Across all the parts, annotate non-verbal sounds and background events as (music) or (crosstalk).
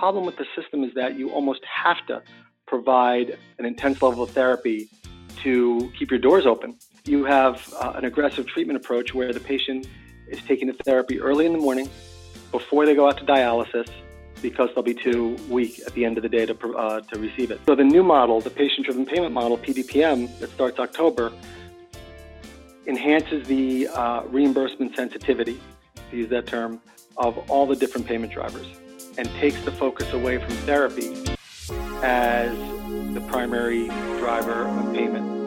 problem with the system is that you almost have to provide an intense level of therapy to keep your doors open. You have uh, an aggressive treatment approach where the patient is taking the therapy early in the morning before they go out to dialysis because they'll be too weak at the end of the day to, uh, to receive it. So the new model, the patient-driven payment model, PDPM, that starts October, enhances the uh, reimbursement sensitivity, to use that term, of all the different payment drivers and takes the focus away from therapy as the primary driver of payment.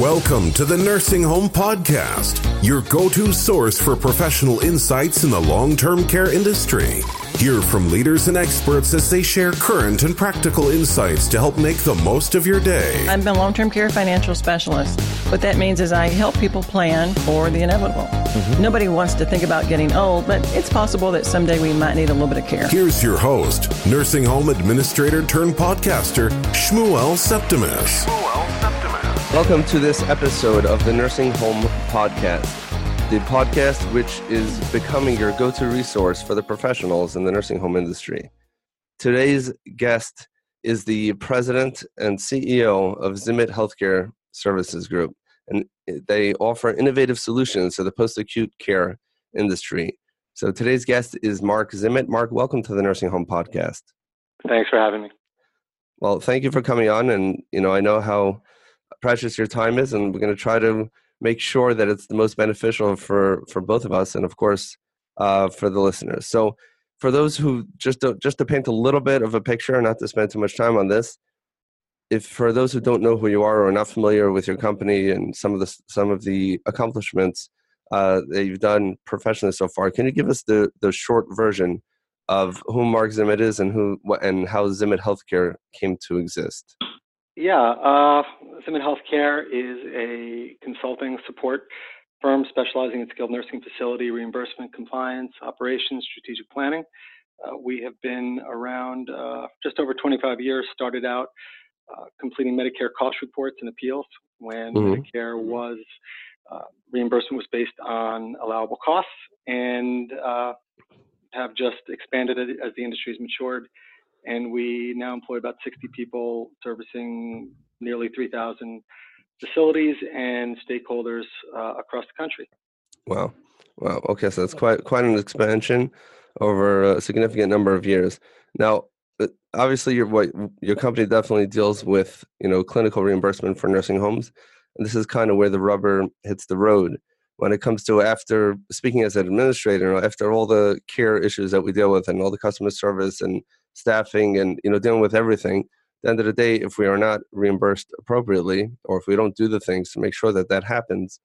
Welcome to the Nursing Home Podcast, your go to source for professional insights in the long term care industry. Hear from leaders and experts as they share current and practical insights to help make the most of your day. I'm a long term care financial specialist. What that means is I help people plan for the inevitable. Mm-hmm. Nobody wants to think about getting old, but it's possible that someday we might need a little bit of care. Here's your host, nursing home administrator turned podcaster, Shmuel Septimus. Shmuel Septimus. Welcome to this episode of the Nursing Home Podcast, the podcast which is becoming your go to resource for the professionals in the nursing home industry. Today's guest is the president and CEO of Zimmet Healthcare Services Group, and they offer innovative solutions to the post acute care industry. So today's guest is Marc Zimmet. Marc, welcome to the Nursing Home Podcast. Thanks for having me. Well, thank you for coming on. And, you know, I know how precious your time is, and we're going to try to make sure that it's the most beneficial for for both of us, and of course uh, for the listeners. So, for those who just don't, just to paint a little bit of a picture, not to spend too much time on this, if for those who don't know who you are or are not familiar with your company and some of the some of the accomplishments uh, that you've done professionally so far, can you give us the the short version of who Marc Zimmet is and who and how Zimmet Healthcare came to exist? Yeah, uh, Zimmet Healthcare is a consulting support firm specializing in skilled nursing facility reimbursement, compliance, operations, strategic planning. Uh, we have been around uh, just over 25 years, started out uh, completing Medicare cost reports and appeals when mm-hmm. Medicare was uh, reimbursement was based on allowable costs and uh, have just expanded it as the industry has matured and we now employ about 60 people servicing nearly 3,000 facilities and stakeholders uh, across the country. Wow. Wow. Okay, so that's quite quite an expansion over a significant number of years. Now, uh, obviously, your what your company definitely deals with you know clinical reimbursement for nursing homes, and this is kind of where the rubber hits the road when it comes to after speaking as an administrator after all the care issues that we deal with and all the customer service and staffing and you know dealing with everything the end of the day if we are not reimbursed appropriately or if we don't do the things to make sure that that happens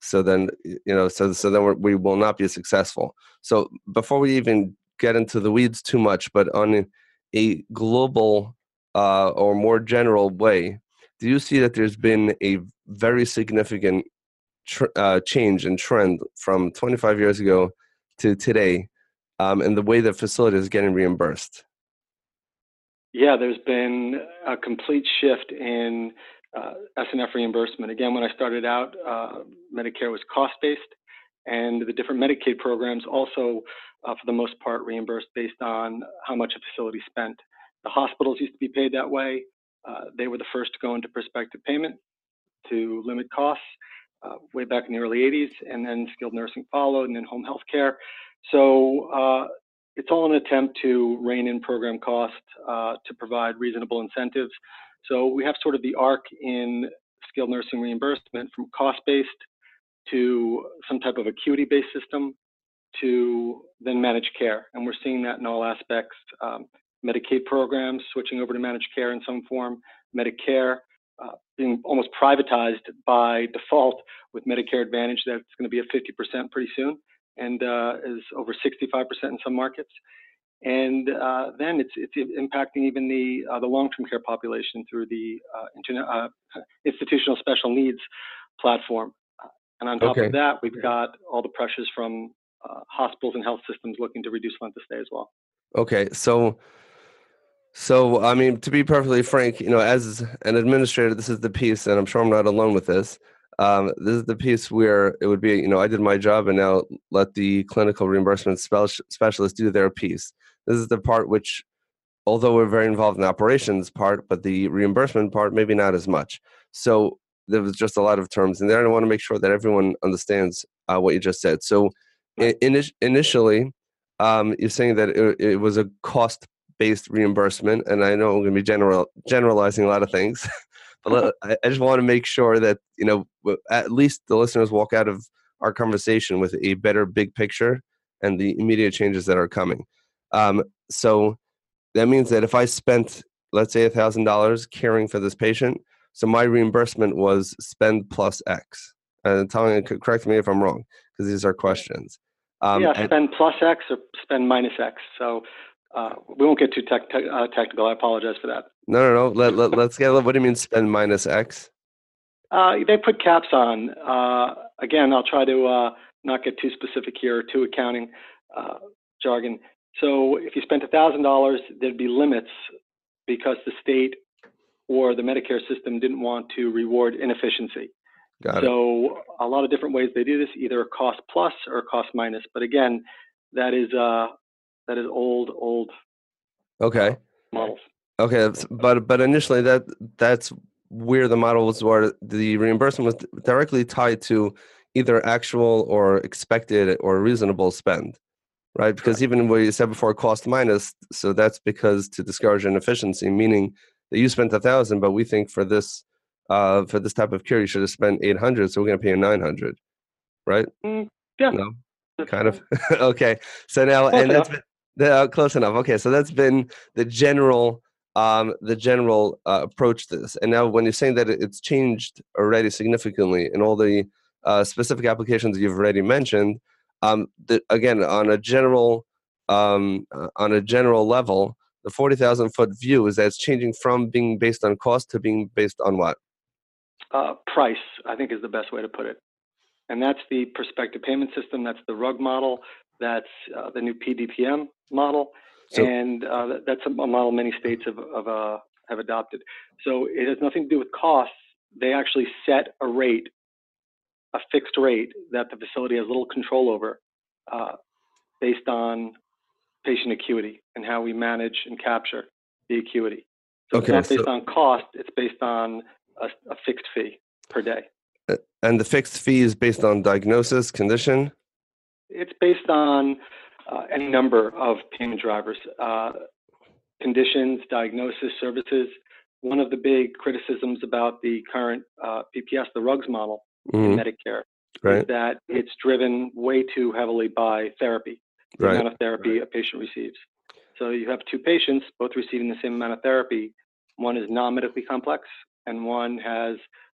so then you know so so then we will not be successful. So before we even get into the weeds too much but on a global uh, or more general way do you see that there's been a very significant tr- uh, change and trend from 25 years ago to today um, and the way that facility is getting reimbursed yeah, there's been a complete shift in uh, SNF reimbursement. Again, when I started out, uh, Medicare was cost based, and the different Medicaid programs also, uh, for the most part, reimbursed based on how much a facility spent. The hospitals used to be paid that way. Uh, they were the first to go into prospective payment to limit costs uh, way back in the early 80s, and then skilled nursing followed, and then home health care. So uh, it's all an attempt to rein in program costs uh, to provide reasonable incentives. So we have sort of the arc in skilled nursing reimbursement from cost-based to some type of acuity-based system to then managed care. And we're seeing that in all aspects. Um, Medicaid programs switching over to managed care in some form, Medicare uh, being almost privatized by default with Medicare Advantage that's going to be at 50% pretty soon and uh, is over 65% in some markets. And uh, then it's, it's impacting even the, uh, the long-term care population through the uh, internet, uh, institutional special needs platform. And on top okay. of that, we've got all the pressures from uh, hospitals and health systems looking to reduce length of stay as well. Okay, so so I mean, to be perfectly frank, you know, as an administrator, this is the piece, and I'm sure I'm not alone with this Um, this is the piece where it would be, you know, I did my job and now let the clinical reimbursement specialists do their piece. This is the part which, although we're very involved in the operations part, but the reimbursement part, maybe not as much. So there was just a lot of terms in there. And I want to make sure that everyone understands uh, what you just said. So in, initially, um, you're saying that it, it was a cost based reimbursement. And I know I'm going to be general, generalizing a lot of things. (laughs) but I, I just want to make sure that, you know, at least the listeners walk out of our conversation with a better big picture and the immediate changes that are coming. Um, so that means that if I spent, let's say, $1,000 caring for this patient, so my reimbursement was spend plus X. And me, correct me if I'm wrong, because these are questions. Um, yeah, spend plus X or spend minus X. So uh, we won't get too tech, uh, technical. I apologize for that. No, no, no. Let, let, us get. What do you mean spend minus X? Uh, they put caps on. Uh, again, I'll try to uh, not get too specific here, too accounting uh, jargon. So if you spent $1,000, there'd be limits because the state or the Medicare system didn't want to reward inefficiency. Got so it. a lot of different ways they do this, either cost plus or cost minus. But again, that is uh, that is old old. Okay. models. Okay, but but initially that that's where the models were. The reimbursement was directly tied to either actual or expected or reasonable spend, right? Because even what you said before, cost minus, so that's because to discourage inefficiency, meaning that you spent a thousand, but we think for this uh, for this type of cure you should have spent eight hundred, so we're going to pay you nine hundred, right? Mm, yeah. No, kind of. (laughs) okay, so now close and that's been, uh, close enough. Okay, so that's been the general um, the general uh, approach to this. And now, when you're saying that it's changed already significantly in all the uh, specific applications you've already mentioned, um, that again on a general um, uh, on a general level, the 40,000 foot view is that it's changing from being based on cost to being based on what? Uh, price, I think is the best way to put it. And that's the prospective payment system. That's the RUG model. That's uh, the new PDPM model. So, and uh, that's a model many states have, have, uh, have adopted. So it has nothing to do with costs. They actually set a rate, a fixed rate that the facility has little control over uh, based on patient acuity and how we manage and capture the acuity. So okay, it's not based so, on cost, it's based on a, a fixed fee per day. And the fixed fee is based on diagnosis, condition? It's based on uh, any number of payment drivers, uh, conditions, diagnosis, services. One of the big criticisms about the current uh, PPS, the RUGS model mm-hmm. in Medicare, right. is that it's driven way too heavily by therapy the right. amount of therapy a patient receives. So you have two patients both receiving the same amount of therapy. One is non-medically complex, and one has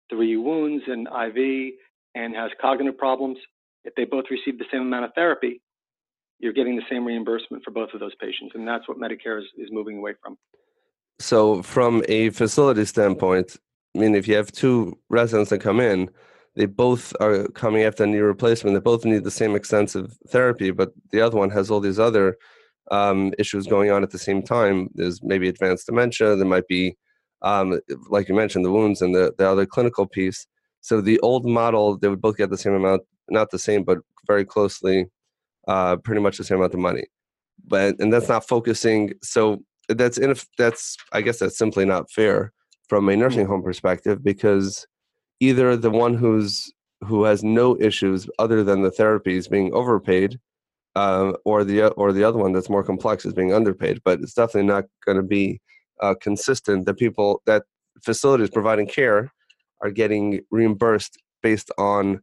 three wounds and IV and has cognitive problems. If they both receive the same amount of therapy, you're getting the same reimbursement for both of those patients, and that's what Medicare is, is moving away from. So, from a facility standpoint, I mean, if you have two residents that come in, they both are coming after a knee replacement. They both need the same extensive therapy, but the other one has all these other um, issues going on at the same time. There's maybe advanced dementia. There might be, um, like you mentioned, the wounds and the, the other clinical piece. So the old model, they would both get the same amount, not the same, but very closely, uh, pretty much the same amount of money. But and that's not focusing. So that's in, that's I guess that's simply not fair from a nursing mm. home perspective because either the one who's who has no issues other than the therapies being overpaid, uh, or the or the other one that's more complex is being underpaid. But it's definitely not going to be uh, consistent that people that facilities providing care are getting reimbursed based on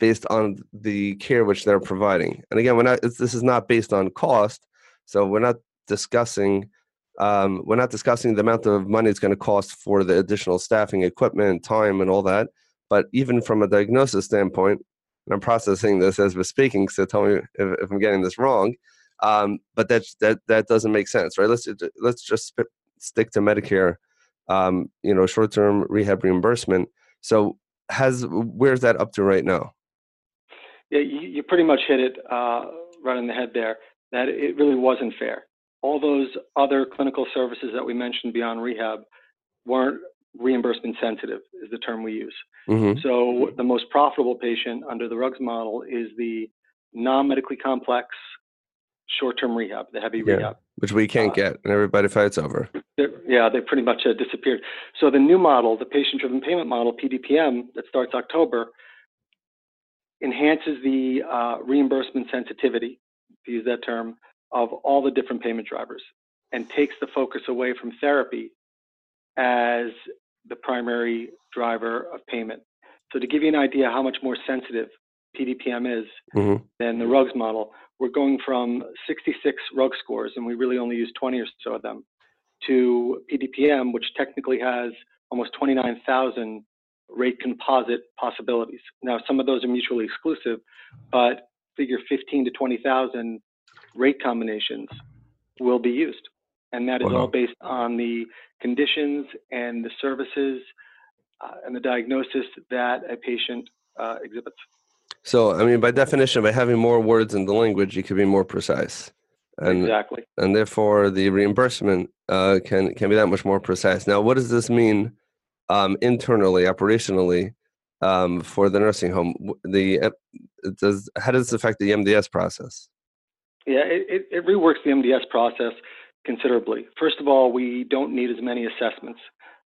based on the care which they're providing. And again, we're not. this is not based on cost, so we're not discussing um, we're not discussing the amount of money it's going to cost for the additional staffing, equipment, time, and all that. But even from a diagnosis standpoint, and I'm processing this as we're speaking, so tell me if, if I'm getting this wrong. Um, but that that that doesn't make sense, right? Let's let's just stick to Medicare, um, you know, short-term rehab reimbursement. So has where's that up to right now? Yeah, you, you pretty much hit it uh, right on the head there. That it really wasn't fair all those other clinical services that we mentioned beyond rehab weren't reimbursement sensitive is the term we use. hmm So the most profitable patient under the RUGS model is the non-medically complex short-term rehab, the heavy Yeah. rehab. Which we can't Uh, get, and everybody fights over. Yeah, they pretty much uh, disappeared. So the new model, the patient-driven payment model, PDPM, that starts October, enhances the uh, reimbursement sensitivity, to use that term, of all the different payment drivers, and takes the focus away from therapy as the primary driver of payment. So to give you an idea how much more sensitive PDPM is hmm than the RUGS model, we're going from 66 RUGS scores, and we really only use 20 or so of them, to PDPM, which technically has almost 29,000 rate composite possibilities. Now, some of those are mutually exclusive, but figure 15 to 20,000 rate combinations will be used. And that is Wow. all based on the conditions and the services uh, and the diagnosis that a patient uh, exhibits. So, I mean, by definition, by having more words in the language, you can be more precise, and exactly. and therefore the reimbursement uh, can can be that much more precise. Now, what does this mean um, internally, operationally, um, for the nursing home? The uh, does how does this affect the MDS process? Yeah, it, it, it reworks the MDS process considerably. First of all, we don't need as many assessments.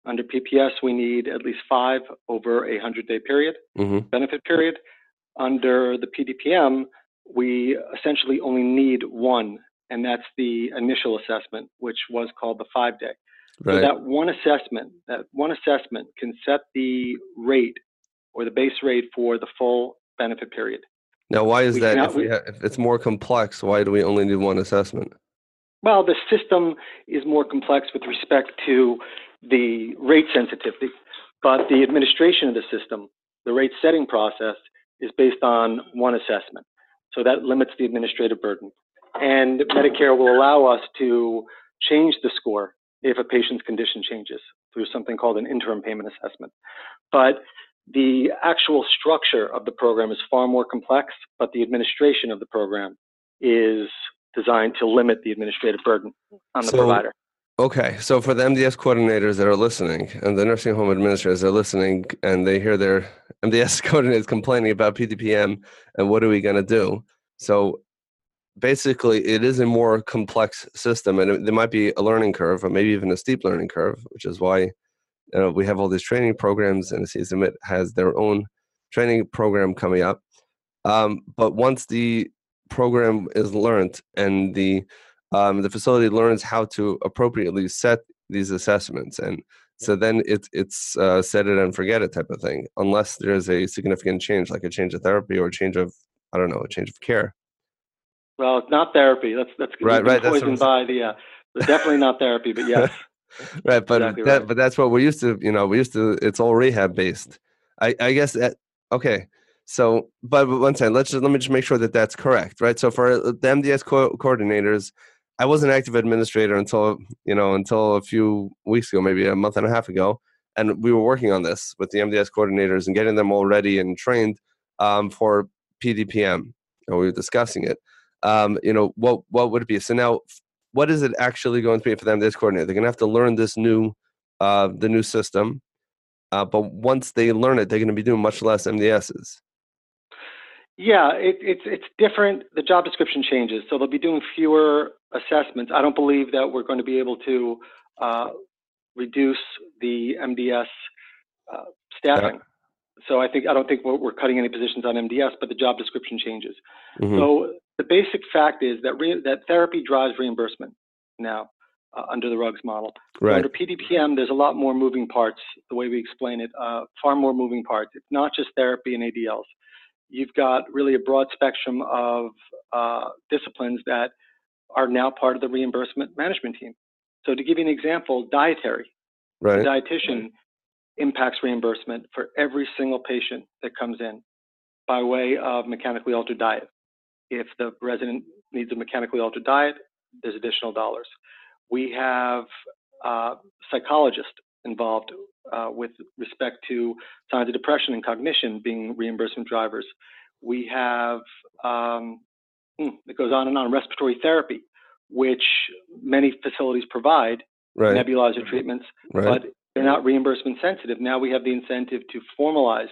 Under PPS, we need at least five over a 100 day period, hmm benefit period. Under the PDPM, we essentially only need one, and that's the initial assessment, which was called the five day. So that one assessment, that one assessment can set the rate or the base rate for the full benefit period. now, why is we that? cannot- If, we ha- if it's more complex, why do we only need one assessment? Well, the system is more complex with respect to the rate sensitivity, but the administration of the system, the rate setting process, is based on one assessment. So that limits the administrative burden. And Medicare will allow us to change the score if a patient's condition changes through something called an interim payment assessment. But the actual structure of the program is far more complex, but the administration of the program is designed to limit the administrative burden on the So- provider. Okay, so for the MDS coordinators that are listening and the nursing home administrators that are listening and they hear their MDS (laughs) coordinators complaining about PDPM and what are we going to do? So basically, it is a more complex system and it, there might be a learning curve or maybe even a steep learning curve, which is why you know, we have all these training programs and the CSMIT has their own training program coming up. Um, but once the program is learned and the um, the facility learns how to appropriately set these assessments and so then it's it's uh, set it and forget it type of thing unless there's a significant change like a change of therapy or a change of i don't know a change of care Well, it's not therapy. That's that's Right, right, that's poisoned by the uh, definitely not therapy, but yes. (laughs) right but Exactly that right. but that's what we're used to you know we used to it's all rehab based i i guess that okay so but, but one second let's just let me just make sure that that's correct right so for the mds co- coordinators i was an active administrator until you know until a few weeks ago maybe a month and a half ago and we were working on this with the mds coordinators and getting them all ready and trained um, for pdpm and we were discussing it um, you know what what would it be so now what is it actually going to be for them this coordinator they're going to have to learn this new uh, the new system uh, but once they learn it they're going to be doing much less mds's Yeah, it, it's it's different. The job description changes, so they'll be doing fewer assessments. I don't believe that we're going to be able to uh, reduce the MDS uh, staffing. So I think I don't think we're, we're cutting any positions on MDS, but the job description changes. Mhm. So the basic fact is that re- that therapy drives reimbursement now uh, under the RUGS model. right Under PDPM, there's a lot more moving parts. The way we explain it, uh, far more moving parts. It's not just therapy and ADLs. You've got really a broad spectrum of uh, disciplines that are now part of the reimbursement management team. So to give you an example, dietary. The right dietitian impacts reimbursement for every single patient that comes in by way of mechanically altered diet. If the resident needs a mechanically altered diet, there's additional dollars. We have uh, psychologists involved uh, with respect to signs of depression and cognition being reimbursement drivers. We have, um, hmm, it goes on and on, respiratory therapy, which many facilities provide, right nebulizer treatments, right but they're not reimbursement sensitive. Now we have the incentive to formalize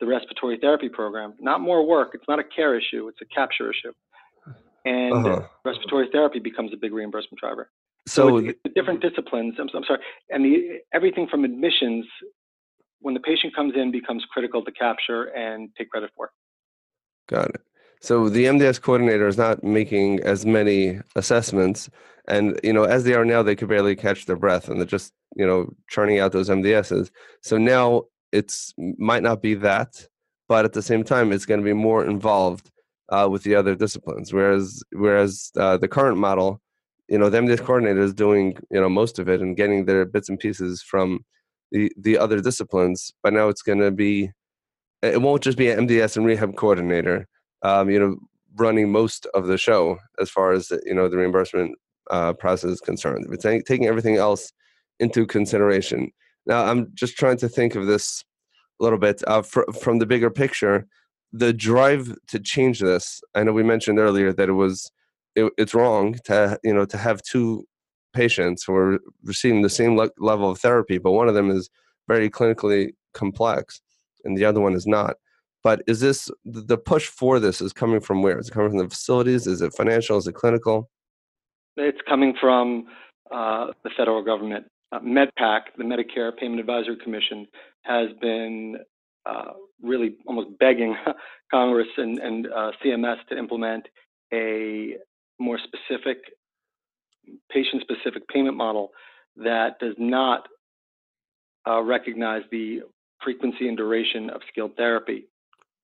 the respiratory therapy program. Not more work. It's not a care issue. It's a capture issue. And Uh-huh. respiratory therapy becomes a big reimbursement driver. So, it's, it's the different disciplines. I'm, I'm sorry, and the everything from admissions, when the patient comes in, becomes critical to capture and take credit for. got it. So the MDS coordinator is not making as many assessments, and you know, as they are now, they could barely catch their breath, and they're just you know churning out those MDSs. So now it's might not be that, but at the same time, it's going to be more involved uh, with the other disciplines. Whereas whereas uh, the current model, you know, the MDS coordinator is doing you know most of it and getting their bits and pieces from the the other disciplines. But now it's going to be, it won't just be an MDS and rehab coordinator. Um, you know, running most of the show as far as you know the reimbursement uh, process is concerned. It's ta- taking everything else into consideration. Now, I'm just trying to think of this a little bit uh, fr- from the bigger picture. The drive to change this. I know we mentioned earlier that it was it, it's wrong to you know to have two patients who are receiving the same le- level of therapy, but one of them is very clinically complex and the other one is not. But is this the push for this is coming from where? Is it coming from the facilities? Is it financial? Is it clinical? It's coming from uh, the federal government. Uh, MedPAC, the Medicare Payment Advisory Commission, has been uh, really almost begging (laughs) Congress and, and uh, CMS to implement a more specific, patient specific payment model that does not uh, recognize the frequency and duration of skilled therapy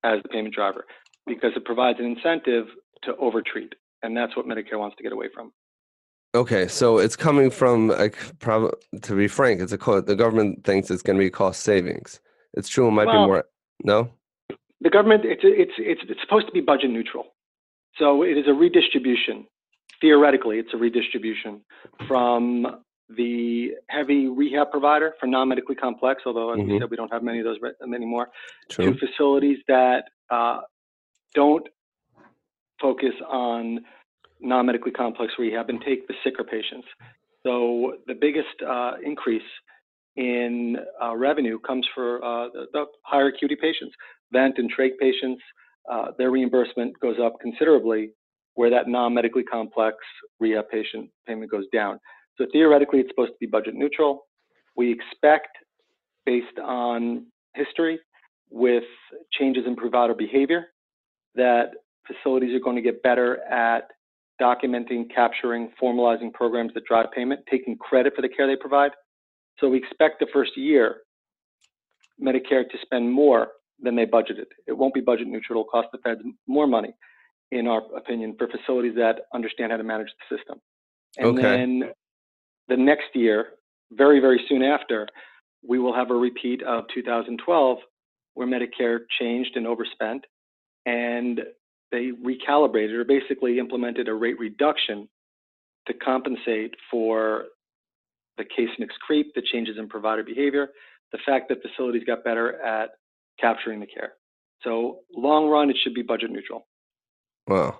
as the payment driver because it provides an incentive to overtreat. And that's what Medicare wants to get away from. Okay, so it's coming from like prob- to be frank, it's a co- the government thinks it's going to be cost savings. It's true, it might Well- be more. No. the government it's it's it's it's supposed to be budget neutral so it is a redistribution theoretically it's a redistribution from the heavy rehab provider for non-medically complex although as we Mhm. said we don't have many of those re- anymore True. to facilities that uh, don't focus on non-medically complex rehab and take the sicker patients so the biggest uh, increase in uh, revenue comes for uh, the, the higher acuity patients vent and trach patients, uh, their reimbursement goes up considerably, where that non-medically complex rehab patient payment goes down. So theoretically, it's supposed to be budget neutral. We expect, based on history, with changes in provider behavior, that facilities are going to get better at documenting, capturing, formalizing programs that drive payment, taking credit for the care they provide. So we expect the first year Medicare to spend more than they budgeted. It won't be budget neutral. It'll cost the feds more money, in our opinion, for facilities that understand how to manage the system. And Okay. then the next year, very, very soon after, we will have a repeat of 2012 where Medicare changed and overspent and they recalibrated or basically implemented a rate reduction to compensate for the case mix creep, the changes in provider behavior, the fact that facilities got better at capturing the care. So long run, it should be budget neutral. Wow.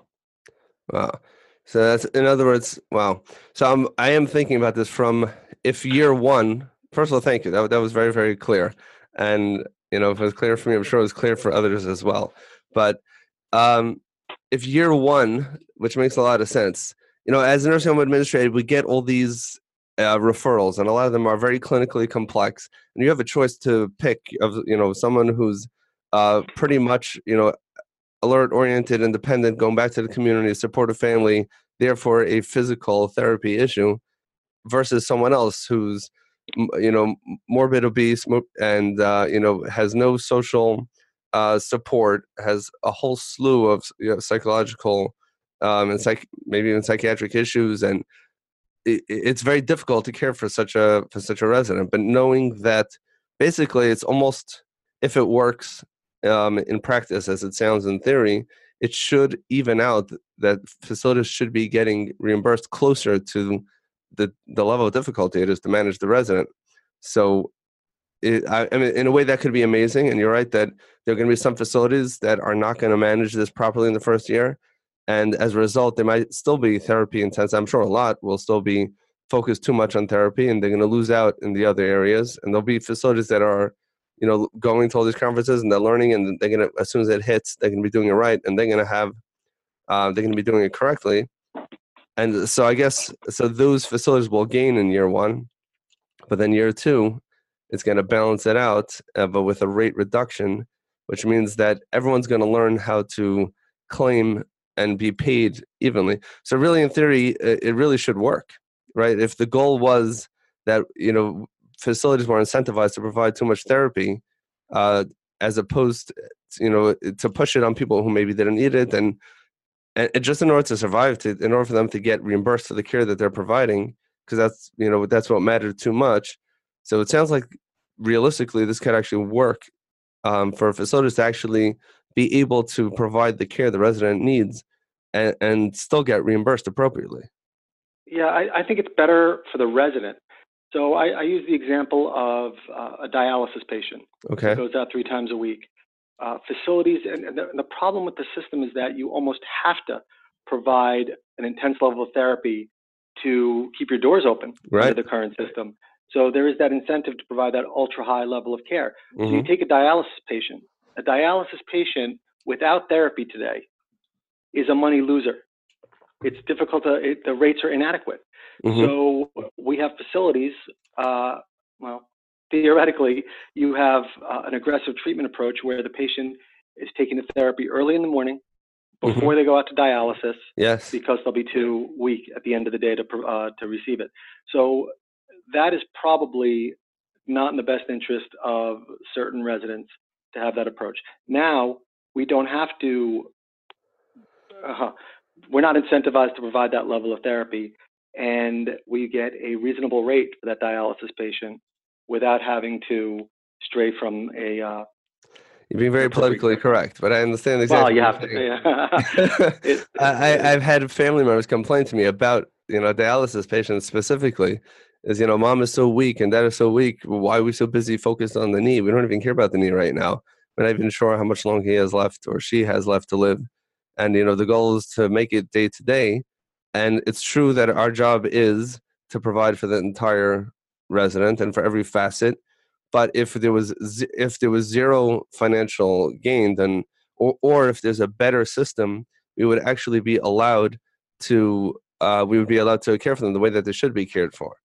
Wow. So that's in other words, wow. So I'm I am thinking about this from if year one. First of all, thank you. That that was very very clear, and you know if it was clear for me, I'm sure it was clear for others as well. But um, if year one, which makes a lot of sense, you know, as a nursing home administrator, we get all these uh, referrals, and a lot of them are very clinically complex, and you have a choice to pick of you know someone who's uh, pretty much you know alert oriented independent going back to the community support a family therefore a physical therapy issue versus someone else who's you know morbid obese and uh, you know has no social uh, support has a whole slew of you know, psychological um, and psych- maybe even psychiatric issues and it, it's very difficult to care for such a for such a resident but knowing that basically it's almost if it works um, in practice as it sounds in theory, it should even out that facilities should be getting reimbursed closer to the the level of difficulty it is to manage the resident. So, it, I, I mean, in a way, that could be amazing. And you're right that there are going to be some facilities that are not going to manage this properly in the first year, and as a result, they might still be therapy intense. I'm sure a lot will still be focused too much on therapy and they're going to lose out in the other areas. And there'll be facilities that are, you know, going to all these conferences and they're learning and they're going to, as soon as it hits, they're going to be doing it right and they're going to have, uh, they're going to be doing it correctly. And so I guess, so those facilities will gain in year one, but then year two, it's going to balance it out, uh, but with a rate reduction, which means that everyone's going to learn how to claim and be paid evenly. So really, in theory, it really should work right? If the goal was that you know facilities were incentivized to provide too much therapy, uh, as opposed, to, you know, to push it on people who maybe didn't need it, and and just in order to survive, to in order for them to get reimbursed for the care that they're providing, because that's you know that's what mattered too much. So it sounds like realistically, this could actually work um, for facilities to actually be able to provide the care the resident needs and, and still get reimbursed appropriately. Yeah, I, I think it's better for the resident. So I, I use the example of uh, a dialysis patient. Okay. Goes out three times a week. Uh, facilities, and, and, the, and the problem with the system is that you almost have to provide an intense level of therapy to keep your doors open right. under the current system. So there is that incentive to provide that ultra high level of care. Mm-hmm. So you take a dialysis patient. A dialysis patient without therapy today is a money loser it's difficult to, it, the rates are inadequate. Mm-hmm. So we have facilities, uh, well, theoretically, you have uh, an aggressive treatment approach where the patient is taking the therapy early in the morning before mm-hmm. they go out to dialysis. Yes. Because they'll be too weak at the end of the day to, uh, to receive it. So that is probably not in the best interest of certain residents to have that approach. Now, we don't have to uh, we're not incentivized to provide that level of therapy, and we get a reasonable rate for that dialysis patient without having to stray from a. Uh, You're being very politically correct, but I understand exactly. Well, you have to. Yeah. (laughs) (laughs) I, I've had family members complain to me about you know dialysis patients specifically. Is you know, mom is so weak and dad is so weak. Why are we so busy focused on the knee? We don't even care about the knee right now. We're not even sure how much longer he has left or she has left to live and you know the goal is to make it day to day and it's true that our job is to provide for the entire resident and for every facet but if there was if there was zero financial gain then or, or if there's a better system we would actually be allowed to uh, we would be allowed to care for them the way that they should be cared for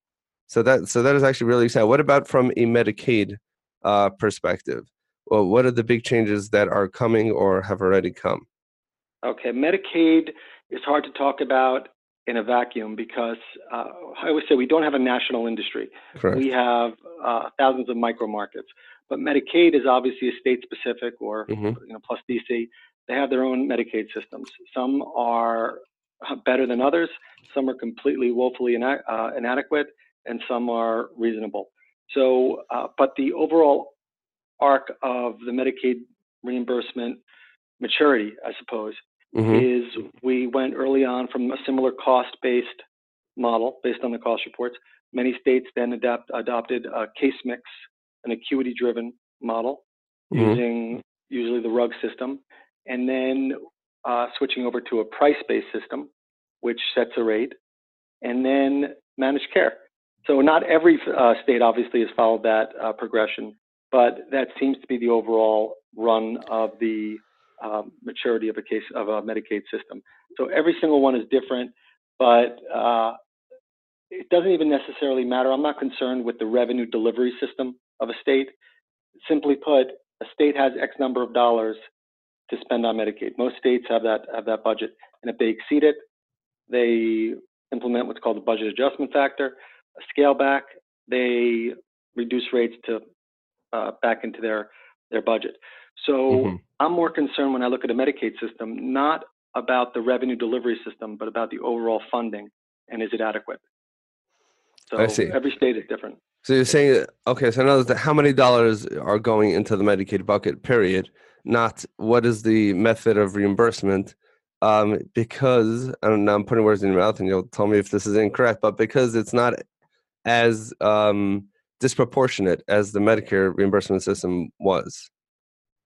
so that so that is actually really exciting what about from a medicaid uh, perspective well what are the big changes that are coming or have already come Okay, Medicaid is hard to talk about in a vacuum because uh, I always say we don't have a national industry. Correct. We have uh, thousands of micro markets, but Medicaid is obviously a state specific or mm-hmm. you know plus DC. They have their own Medicaid systems. Some are better than others. Some are completely woefully ina- uh, inadequate, and some are reasonable. So, uh, but the overall arc of the Medicaid reimbursement maturity, I suppose, mm-hmm. is we went early on from a similar cost-based model based on the cost reports. Many states then adapt, adopted a case mix, an acuity-driven model mm-hmm. using usually the RUG system, and then uh, switching over to a price-based system, which sets a rate, and then managed care. So not every uh, state obviously has followed that uh, progression, but that seems to be the overall run of the um, maturity of a case of a Medicaid system. So every single one is different, but uh, it doesn't even necessarily matter. I'm not concerned with the revenue delivery system of a state. Simply put, a state has X number of dollars to spend on Medicaid. Most states have that have that budget, and if they exceed it, they implement what's called the budget adjustment factor, scale back. They reduce rates to uh, back into their their budget. So mm-hmm. I'm more concerned when I look at a Medicaid system, not about the revenue delivery system, but about the overall funding and is it adequate? So I see. every state is different. So you're saying, okay, so now that how many dollars are going into the Medicaid bucket, period, not what is the method of reimbursement? Um, because, and I'm putting words in your mouth and you'll tell me if this is incorrect, but because it's not as um, disproportionate as the Medicare reimbursement system was.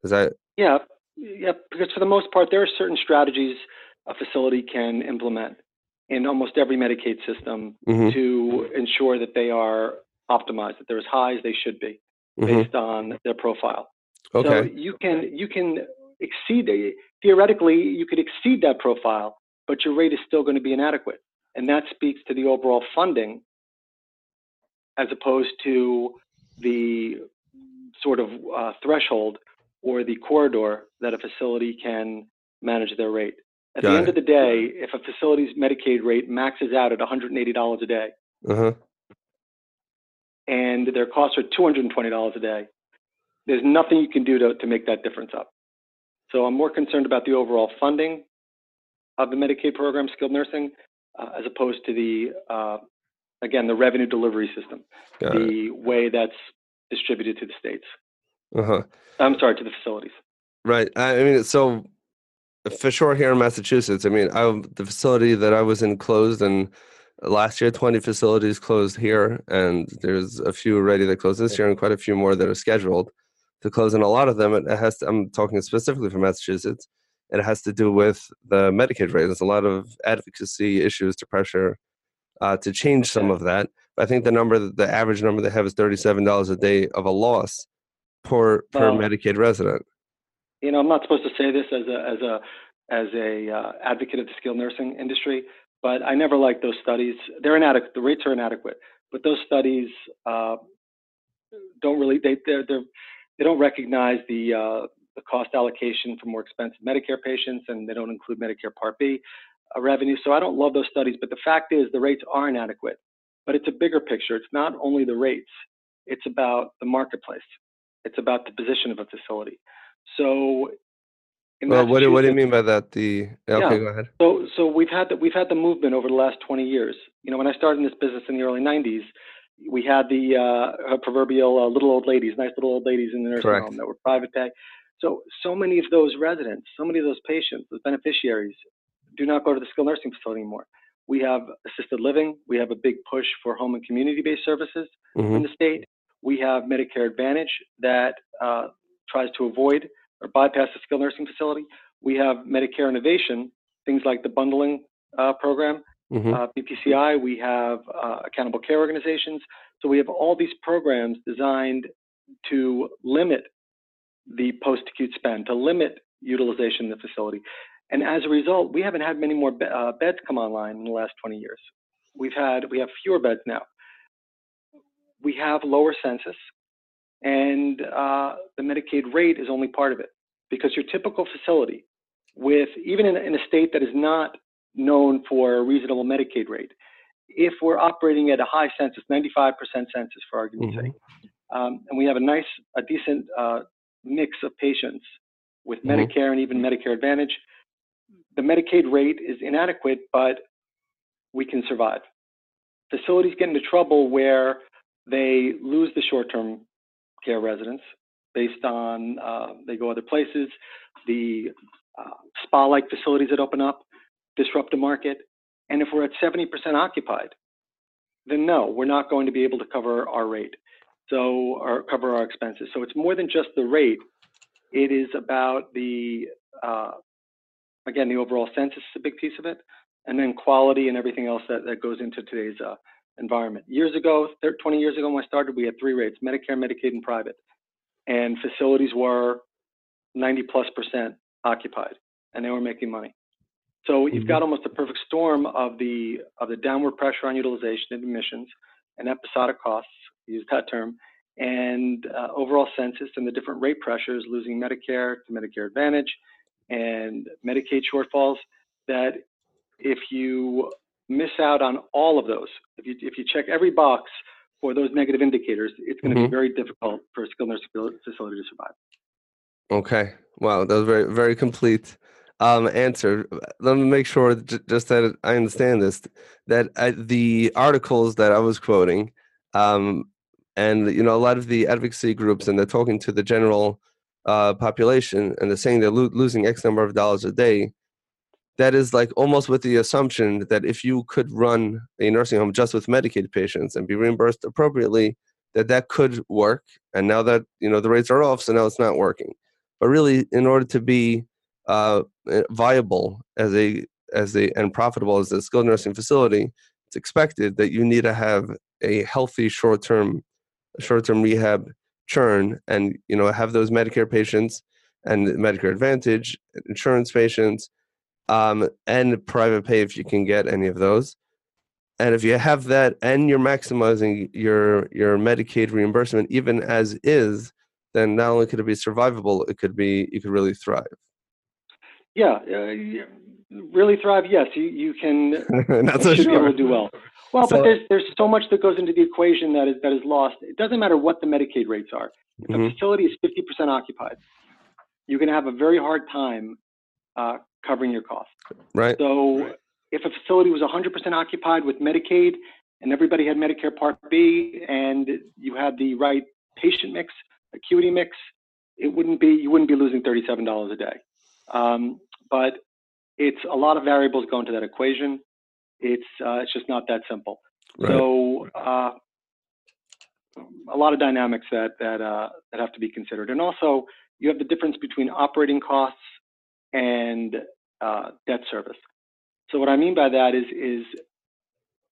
Is that? Yeah, yeah. Because for the most part, there are certain strategies a facility can implement. in almost every Medicaid system Mhm. to ensure that they are optimized, that they're as high as they should be Mhm. based on their profile. Okay. So you can you can exceed the- theoretically you could exceed that profile, but your rate is still going to be inadequate, and that speaks to the overall funding as opposed to the sort of uh, threshold or the corridor that a facility can manage their rate. At Got the end it. of the day, if a facility's Medicaid rate maxes out at $180 a day Uh-huh. and their costs are $220 a day, there's nothing you can do to, to make that difference up. So I'm more concerned about the overall funding of the Medicaid program, skilled nursing, uh, as opposed to the, uh, again, the revenue delivery system, Got it. the way that's distributed to the states. Uh-huh. I'm sorry, to the facilities. Right. I I mean, so for sure here in Massachusetts, I mean, I, the facility that I was in closed, and last year 20 facilities closed here, and there's a few already that closed this year, and quite a few more that are scheduled to close. And a lot of them, it has. To, I'm talking specifically for Massachusetts. It has to do with the Medicaid rate. There's a lot of advocacy issues to pressure uh, to change some of that. But I think the number, the average number they have is thirty-seven dollars a day of a loss per per Medicaid resident. you know, I'm not supposed to say this as a as a as a uh, advocate of the skilled nursing industry, but I never liked those studies. They're inadequate. The rates are inadequate, but those studies uh, don't really they they're, they're, they don't recognize the uh, the cost allocation for more expensive Medicare patients, and they don't include Medicare Part B revenue. So I don't love those studies, but the fact is the rates are inadequate. But it's a bigger picture. It's not only the rates; it's about the marketplace. It's about the position of a facility. So, Well, what do, what do you mean by that? The okay, Yeah. go ahead. so, so we've had the, we've had the movement over the last 20 years. You know, when I started in this business in the early 90s, we had the uh, uh, proverbial uh, little old ladies, nice little old ladies in the nursing Correct. home that were private pay. So, so many of those residents, so many of those patients, those beneficiaries, do not go to the skilled nursing facility anymore. We have assisted living. We have a big push for home and community-based services in hmm the state. We have Medicare Advantage that uh, tries to avoid or bypass the skilled nursing facility. We have Medicare Innovation, things like the bundling uh, program, hmm uh, BPCI. We have uh, accountable care organizations. So we have all these programs designed to limit the post-acute spend, to limit utilization in the facility. And as a result, we haven't had many more be- uh, beds come online in the last 20 years. We've had we have fewer beds now. We have lower census, and uh, the Medicaid rate is only part of it because your typical facility, with even in, in a state that is not known for a reasonable Medicaid rate, if we're operating at a high census, 95% census for argument's Mhm. sake, um, and we have a nice, a decent uh, mix of patients with Mhm. Medicare and even Medicare Advantage, the Medicaid rate is inadequate, but we can survive. Facilities get into trouble where they lose the short-term care residents based on uh, they go other places. The uh, spa-like facilities that open up disrupt the market, and if we're at 70% occupied, then no, we're not going to be able to cover our rate, so or cover our expenses. So it's more than just the rate. It is about the uh, again the overall census is a big piece of it, and then quality and everything else that, that goes into today's uh, environment. Years ago, thir- 20 years ago when I started, we had three rates: Medicare, Medicaid, and private, and facilities were 90 plus percent occupied, and they were making money. So you've Mhm. got almost a perfect storm of the of the downward pressure on utilization and admissions and episodic costs, use that term, and uh, overall census and the different rate pressures, losing Medicare to Medicare Advantage and Medicaid shortfalls. That if you miss out on all of those, if you if you check every box for those negative indicators, it's going to Mhm. be very difficult for a skilled nursing facility to survive. Okay. Wow, that was very very complete um, answer. Let me make sure j- just that I understand this. That I, the articles that I was quoting, um, and you know, a lot of the advocacy groups, and they're talking to the general uh, population, and they're saying they're lo- losing X number of dollars a day. That is like almost with the assumption that if you could run a nursing home just with Medicaid patients and be reimbursed appropriately, that that could work. And now that you know the rates are off, so now it's not working. But really, in order to be uh, eh, viable as a as a and profitable as a skilled nursing facility, it's expected that you need to have a healthy short-term short-term rehab churn and you know have those Medicare patients and Medicare Advantage insurance patients um, and private pay if you can get any of those. And if you have that and you're maximizing your your Medicaid reimbursement even as is, then not only could it be survivable, it could be you could really thrive. Yeah, uh, really thrive. Yes, you you can. (laughs) not so sure. be able to do well. Well, So- but there's there's so much that goes into the equation that is that is lost. It doesn't matter what the Medicaid rates are. If a Mhm. facility is 50% occupied, you're going to have a very hard time uh, covering your costs. Right. So if a facility was 100% occupied with Medicaid and everybody had Medicare Part B and you had the right patient mix, acuity mix, it wouldn't be you wouldn't be losing $37 a day. Um, but it's a lot of variables go into that equation. It's uh, it's just not that simple. Right. So uh, a lot of dynamics that that uh, that have to be considered, and also you have the difference between operating costs and uh, debt service. So what I mean by that is is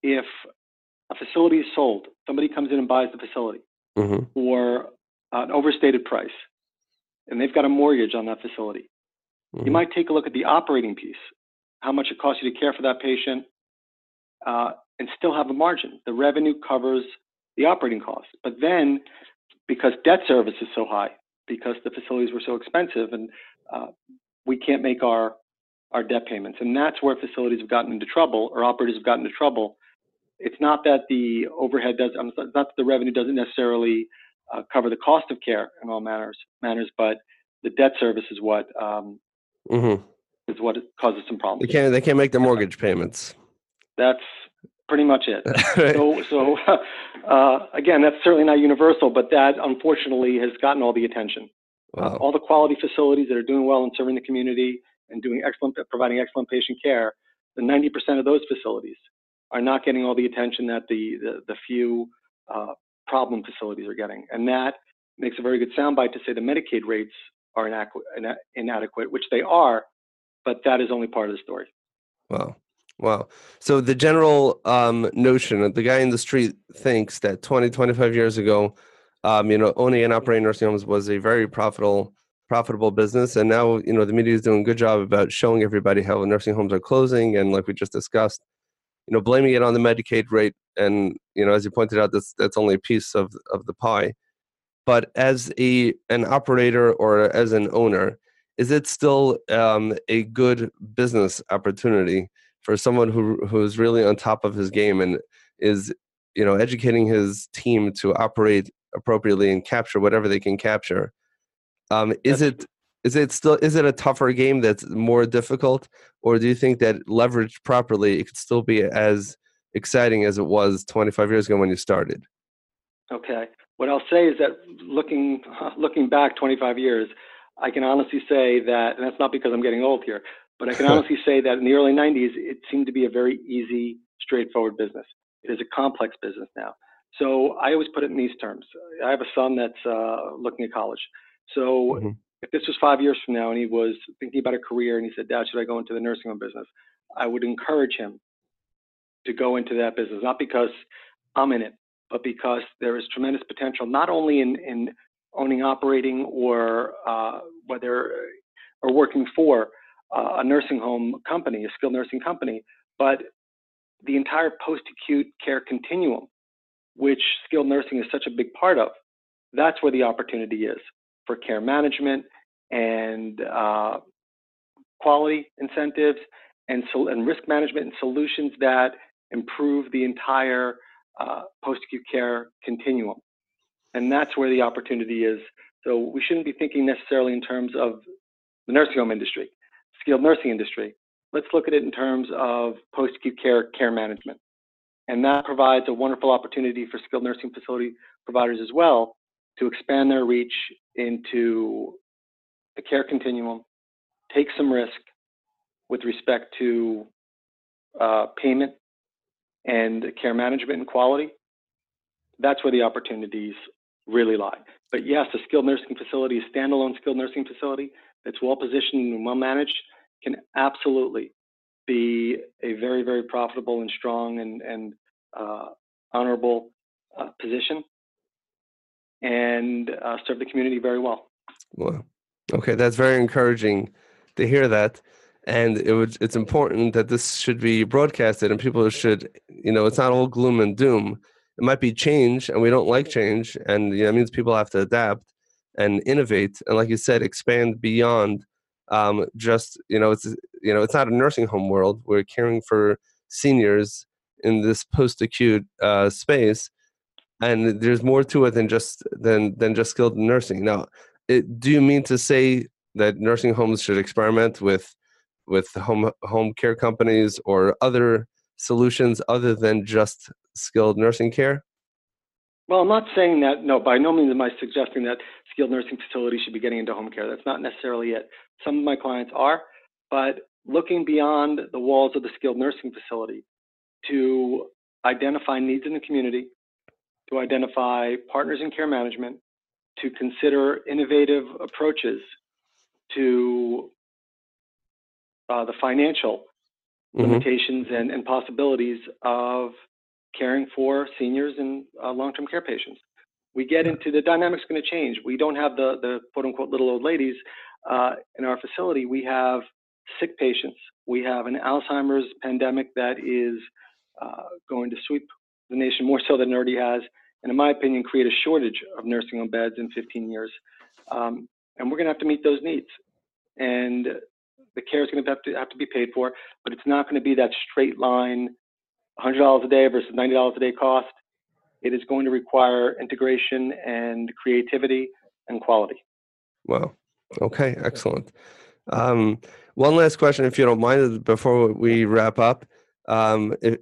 if a facility is sold, somebody comes in and buys the facility hmm for an overstated price, and they've got a mortgage on that facility. You Mhm. might take a look at the operating piece, how much it costs you to care for that patient, uh, and still have a margin. The revenue covers the operating costs. But then, because debt service is so high, because the facilities were so expensive, and uh, we can't make our our debt payments, and that's where facilities have gotten into trouble, or operators have gotten into trouble. It's not that the overhead does, um, not that the revenue doesn't necessarily uh, cover the cost of care in all manners, manners, but the debt service is what um, hmm is what causes some problems. They can't. They can't make their mortgage payments. That's pretty much it. (laughs) Right. So, so (laughs) uh, again, that's certainly not universal, but that unfortunately has gotten all the attention. Uh, all the quality facilities that are doing well and serving the community and doing excellent, providing excellent patient care, the 90% of those facilities are not getting all the attention that the the, the few uh, problem facilities are getting, and that makes a very good soundbite to say the Medicaid rates are inadequate, inadequate, which they are, but that is only part of the story. Wow. Wow. So the general um, notion that the guy in the street thinks that 20, 25 years ago, um, you know, owning and operating nursing homes was a very profitable, profitable business. And now, you know, the media is doing a good job about showing everybody how nursing homes are closing. And like we just discussed, you know, blaming it on the Medicaid rate. And, you know, as you pointed out, that's, that's only a piece of, of the pie. But as a, an operator or as an owner, is it still um, a good business opportunity for someone who who's really on top of his game and is you know educating his team to operate appropriately and capture whatever they can capture um, is it is it still is it a tougher game that's more difficult or do you think that leveraged properly it could still be as exciting as it was 25 years ago when you started Okay. What I'll say is that looking looking back 25 years, I can honestly say that, and that's not because I'm getting old here, but I can (laughs) honestly say that in the early 90s, it seemed to be a very easy, straightforward business. It is a complex business now. So I always put it in these terms. I have a son that's uh, looking at college. So Mhm. if this was five years from now and he was thinking about a career and he said, Dad, should I go into the nursing home business? I would encourage him to go into that business, not because I'm in it, but because there is tremendous potential not only in, in owning, operating, or uh, whether or working for uh, a nursing home company, a skilled nursing company, but the entire post-acute care continuum, which skilled nursing is such a big part of. That's where the opportunity is for care management and uh, quality incentives and, so, and risk management and solutions that improve the entire uh, post-acute care continuum. And that's where the opportunity is. So we shouldn't be thinking necessarily in terms of the nursing home industry, skilled nursing industry. Let's look at it in terms of post-acute care care management. And that provides a wonderful opportunity for skilled nursing facility providers as well to expand their reach into the care continuum, take some risk with respect to uh, payment and care management and quality, that's where the opportunities really lie. But yes, a skilled nursing facility, a standalone skilled nursing facility that's well positioned and well managed can absolutely be a very, very profitable and strong and, and uh, honorable uh, position and uh, serve the community very well. Well, okay, that's very encouraging to hear that. And it would, it's important that this should be broadcasted and people should, you know, it's not all gloom and doom. It might be change and we don't like change. And you know, it means people have to adapt and innovate. And like you said, expand beyond um, just, you know, it's, you know, it's not a nursing home world. We're caring for seniors in this post-acute uh, space and there's more to it than just than than just skilled nursing. Now it, do you mean to say that nursing homes should experiment with with home home care companies or other solutions other than just skilled nursing care? Well i'm not saying that no by no means am i suggesting that skilled nursing facilities should be getting into home care. That's not necessarily it some of my clients are but looking beyond the walls of the skilled nursing facility to identify needs in the community to identify partners in care management, to consider innovative approaches to uh, the financial mm-hmm. limitations and, and, possibilities of caring for seniors and uh, long-term care patients. We get into the dynamics going to change. We don't have the, the quote unquote little old ladies uh, in our facility. We have sick patients. We have an Alzheimer's pandemic that is uh, going to sweep the nation more so than it already has, and in my opinion, create a shortage of nursing home beds in 15 years. Um, and we're going to have to meet those needs. And the care is going to have to have to be paid for, but it's not going to be that straight line, $100 a day versus $90 a day cost. It is going to require integration and creativity and quality. Wow. Okay. Excellent. Um, one last question, if you don't mind, before we wrap up. Um, if,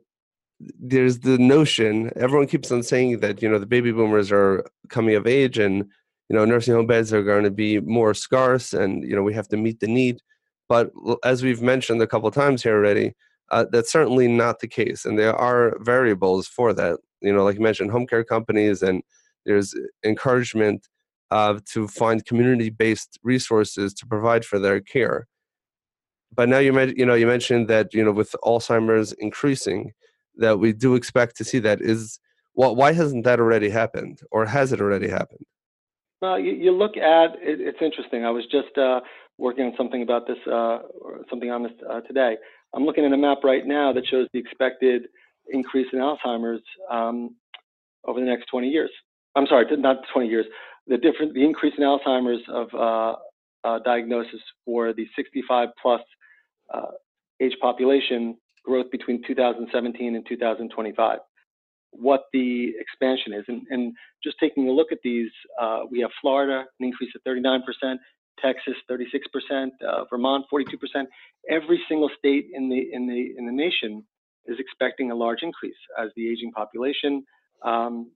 there's the notion everyone keeps on saying that you know the baby boomers are coming of age and you know nursing home beds are going to be more scarce and you know we have to meet the need but as we've mentioned a couple times here already uh, that's certainly not the case and there are variables for that you know like you mentioned home care companies and there's encouragement uh, to find community-based resources to provide for their care. But now you, you know you mentioned that you know with alzheimer's increasing that we do expect to see that. Is well, why hasn't that already happened or has it already happened? Well you, you look at it, it's interesting. I was just uh, working on something about this uh, something on this uh, today. I'm looking at a map right now that shows the expected increase in alzheimer's um, over the next 20 years. I'm sorry not 20 years the different the increase in alzheimer's of uh, uh, diagnosis for the 65 plus uh, age population growth between 2017 and 2025, what the expansion is. And, and just taking a look at these, uh, we have Florida, an increase of 39%, Texas, 36%, uh, Vermont, 42%. Every single state in the, in, the, in the nation is expecting a large increase as the aging population um,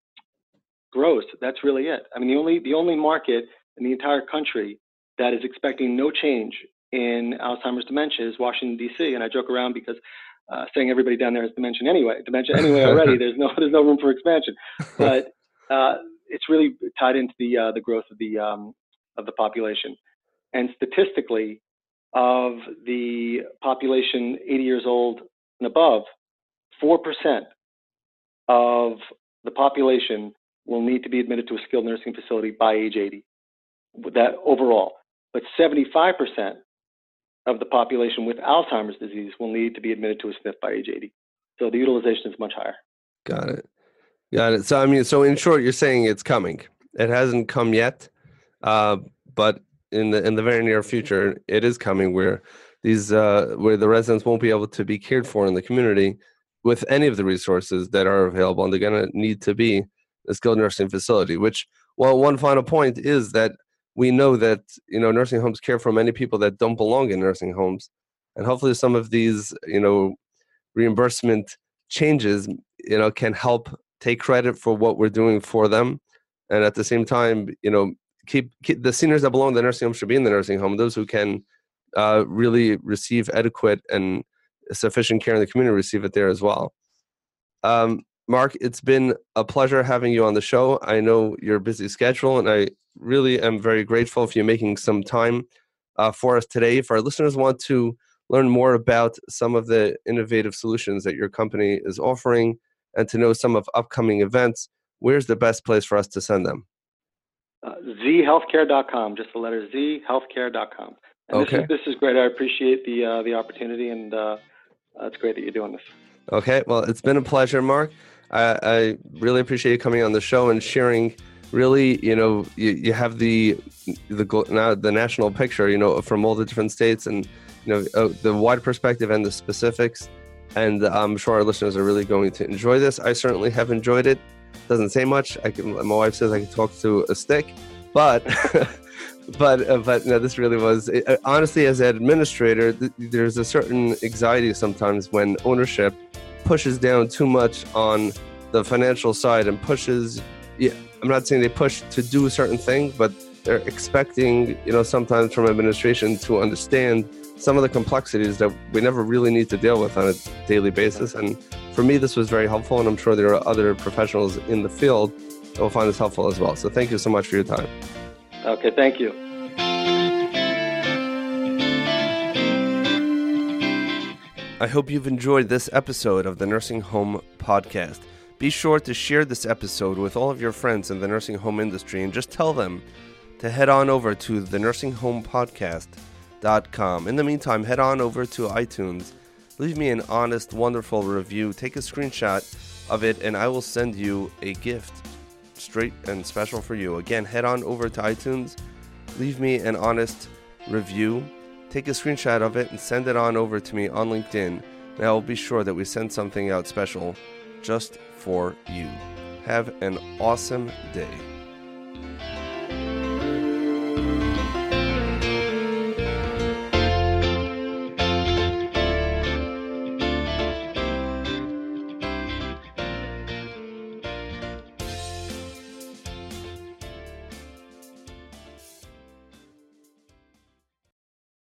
grows. That's really it. I mean, the only, the only market in the entire country that is expecting no change in Alzheimer's dementia is Washington, D.C. And I joke around because uh, saying everybody down there has dementia anyway. Dementia anyway already. (laughs) there's no there's no room for expansion, but uh, it's really tied into the uh, the growth of the um, of the population, and statistically, of the population 80 years old and above, four percent of the population will need to be admitted to a skilled nursing facility by age 80. That overall, but 75 percent of the population with Alzheimer's disease will need to be admitted to a SNF by age 80. So the utilization is much higher. Got it. Got it. So I mean, so in short, you're saying it's coming. It hasn't come yet, uh, but in the in the very near future, it is coming. Where these uh, where the residents won't be able to be cared for in the community with any of the resources that are available, and they're going to need to be a skilled nursing facility. Which, well, one final point is that we know that you know nursing homes care for many people that don't belong in nursing homes and hopefully some of these you know reimbursement changes you know can help take credit for what we're doing for them and at the same time you know keep, keep the seniors that belong in the nursing home should be in the nursing home those who can uh, really receive adequate and sufficient care in the community receive it there as well um, Marc it's been a pleasure having you on the show i know your busy schedule and i really am very grateful for you making some time uh, for us today. If our listeners want to learn more about some of the innovative solutions that your company is offering and to know some of upcoming events, where's the best place for us to send them? Uh, zhealthcare.com, just the letter Z, healthcare.com. And okay. This is, this is great. I appreciate the uh, the opportunity, and uh, it's great that you're doing this. Okay. Well, it's been a pleasure, Marc. I, I really appreciate you coming on the show and sharing. Really, you know, you, you have the the now the national picture, you know, from all the different states, and you know uh, the wide perspective and the specifics. And I'm sure our listeners are really going to enjoy this. I certainly have enjoyed it. Doesn't say much. I can. My wife says I can talk to a stick, but. (laughs) but uh, but no, this really was uh, honestly as an administrator. Th- there's a certain anxiety sometimes when ownership pushes down too much on the financial side and pushes. Yeah, I'm not saying they push to do a certain thing, but they're expecting you know sometimes from administration to understand some of the complexities that we never really need to deal with on a daily basis. And for me, this was very helpful, and I'm sure there are other professionals in the field that will find this helpful as well. So thank you so much for your time. Okay, thank you. I hope you've enjoyed this episode of the Nursing Home Podcast. Be sure to share this episode with all of your friends in the nursing home industry and just tell them to head on over to the Podcast.com. In the meantime, head on over to iTunes, leave me an honest, wonderful review, take a screenshot of it, and I will send you a gift straight and special for you. Again, head on over to iTunes, leave me an honest review take a screenshot of it and send it on over to me on LinkedIn, and I will be sure that we send something out special just for you. Have an awesome day.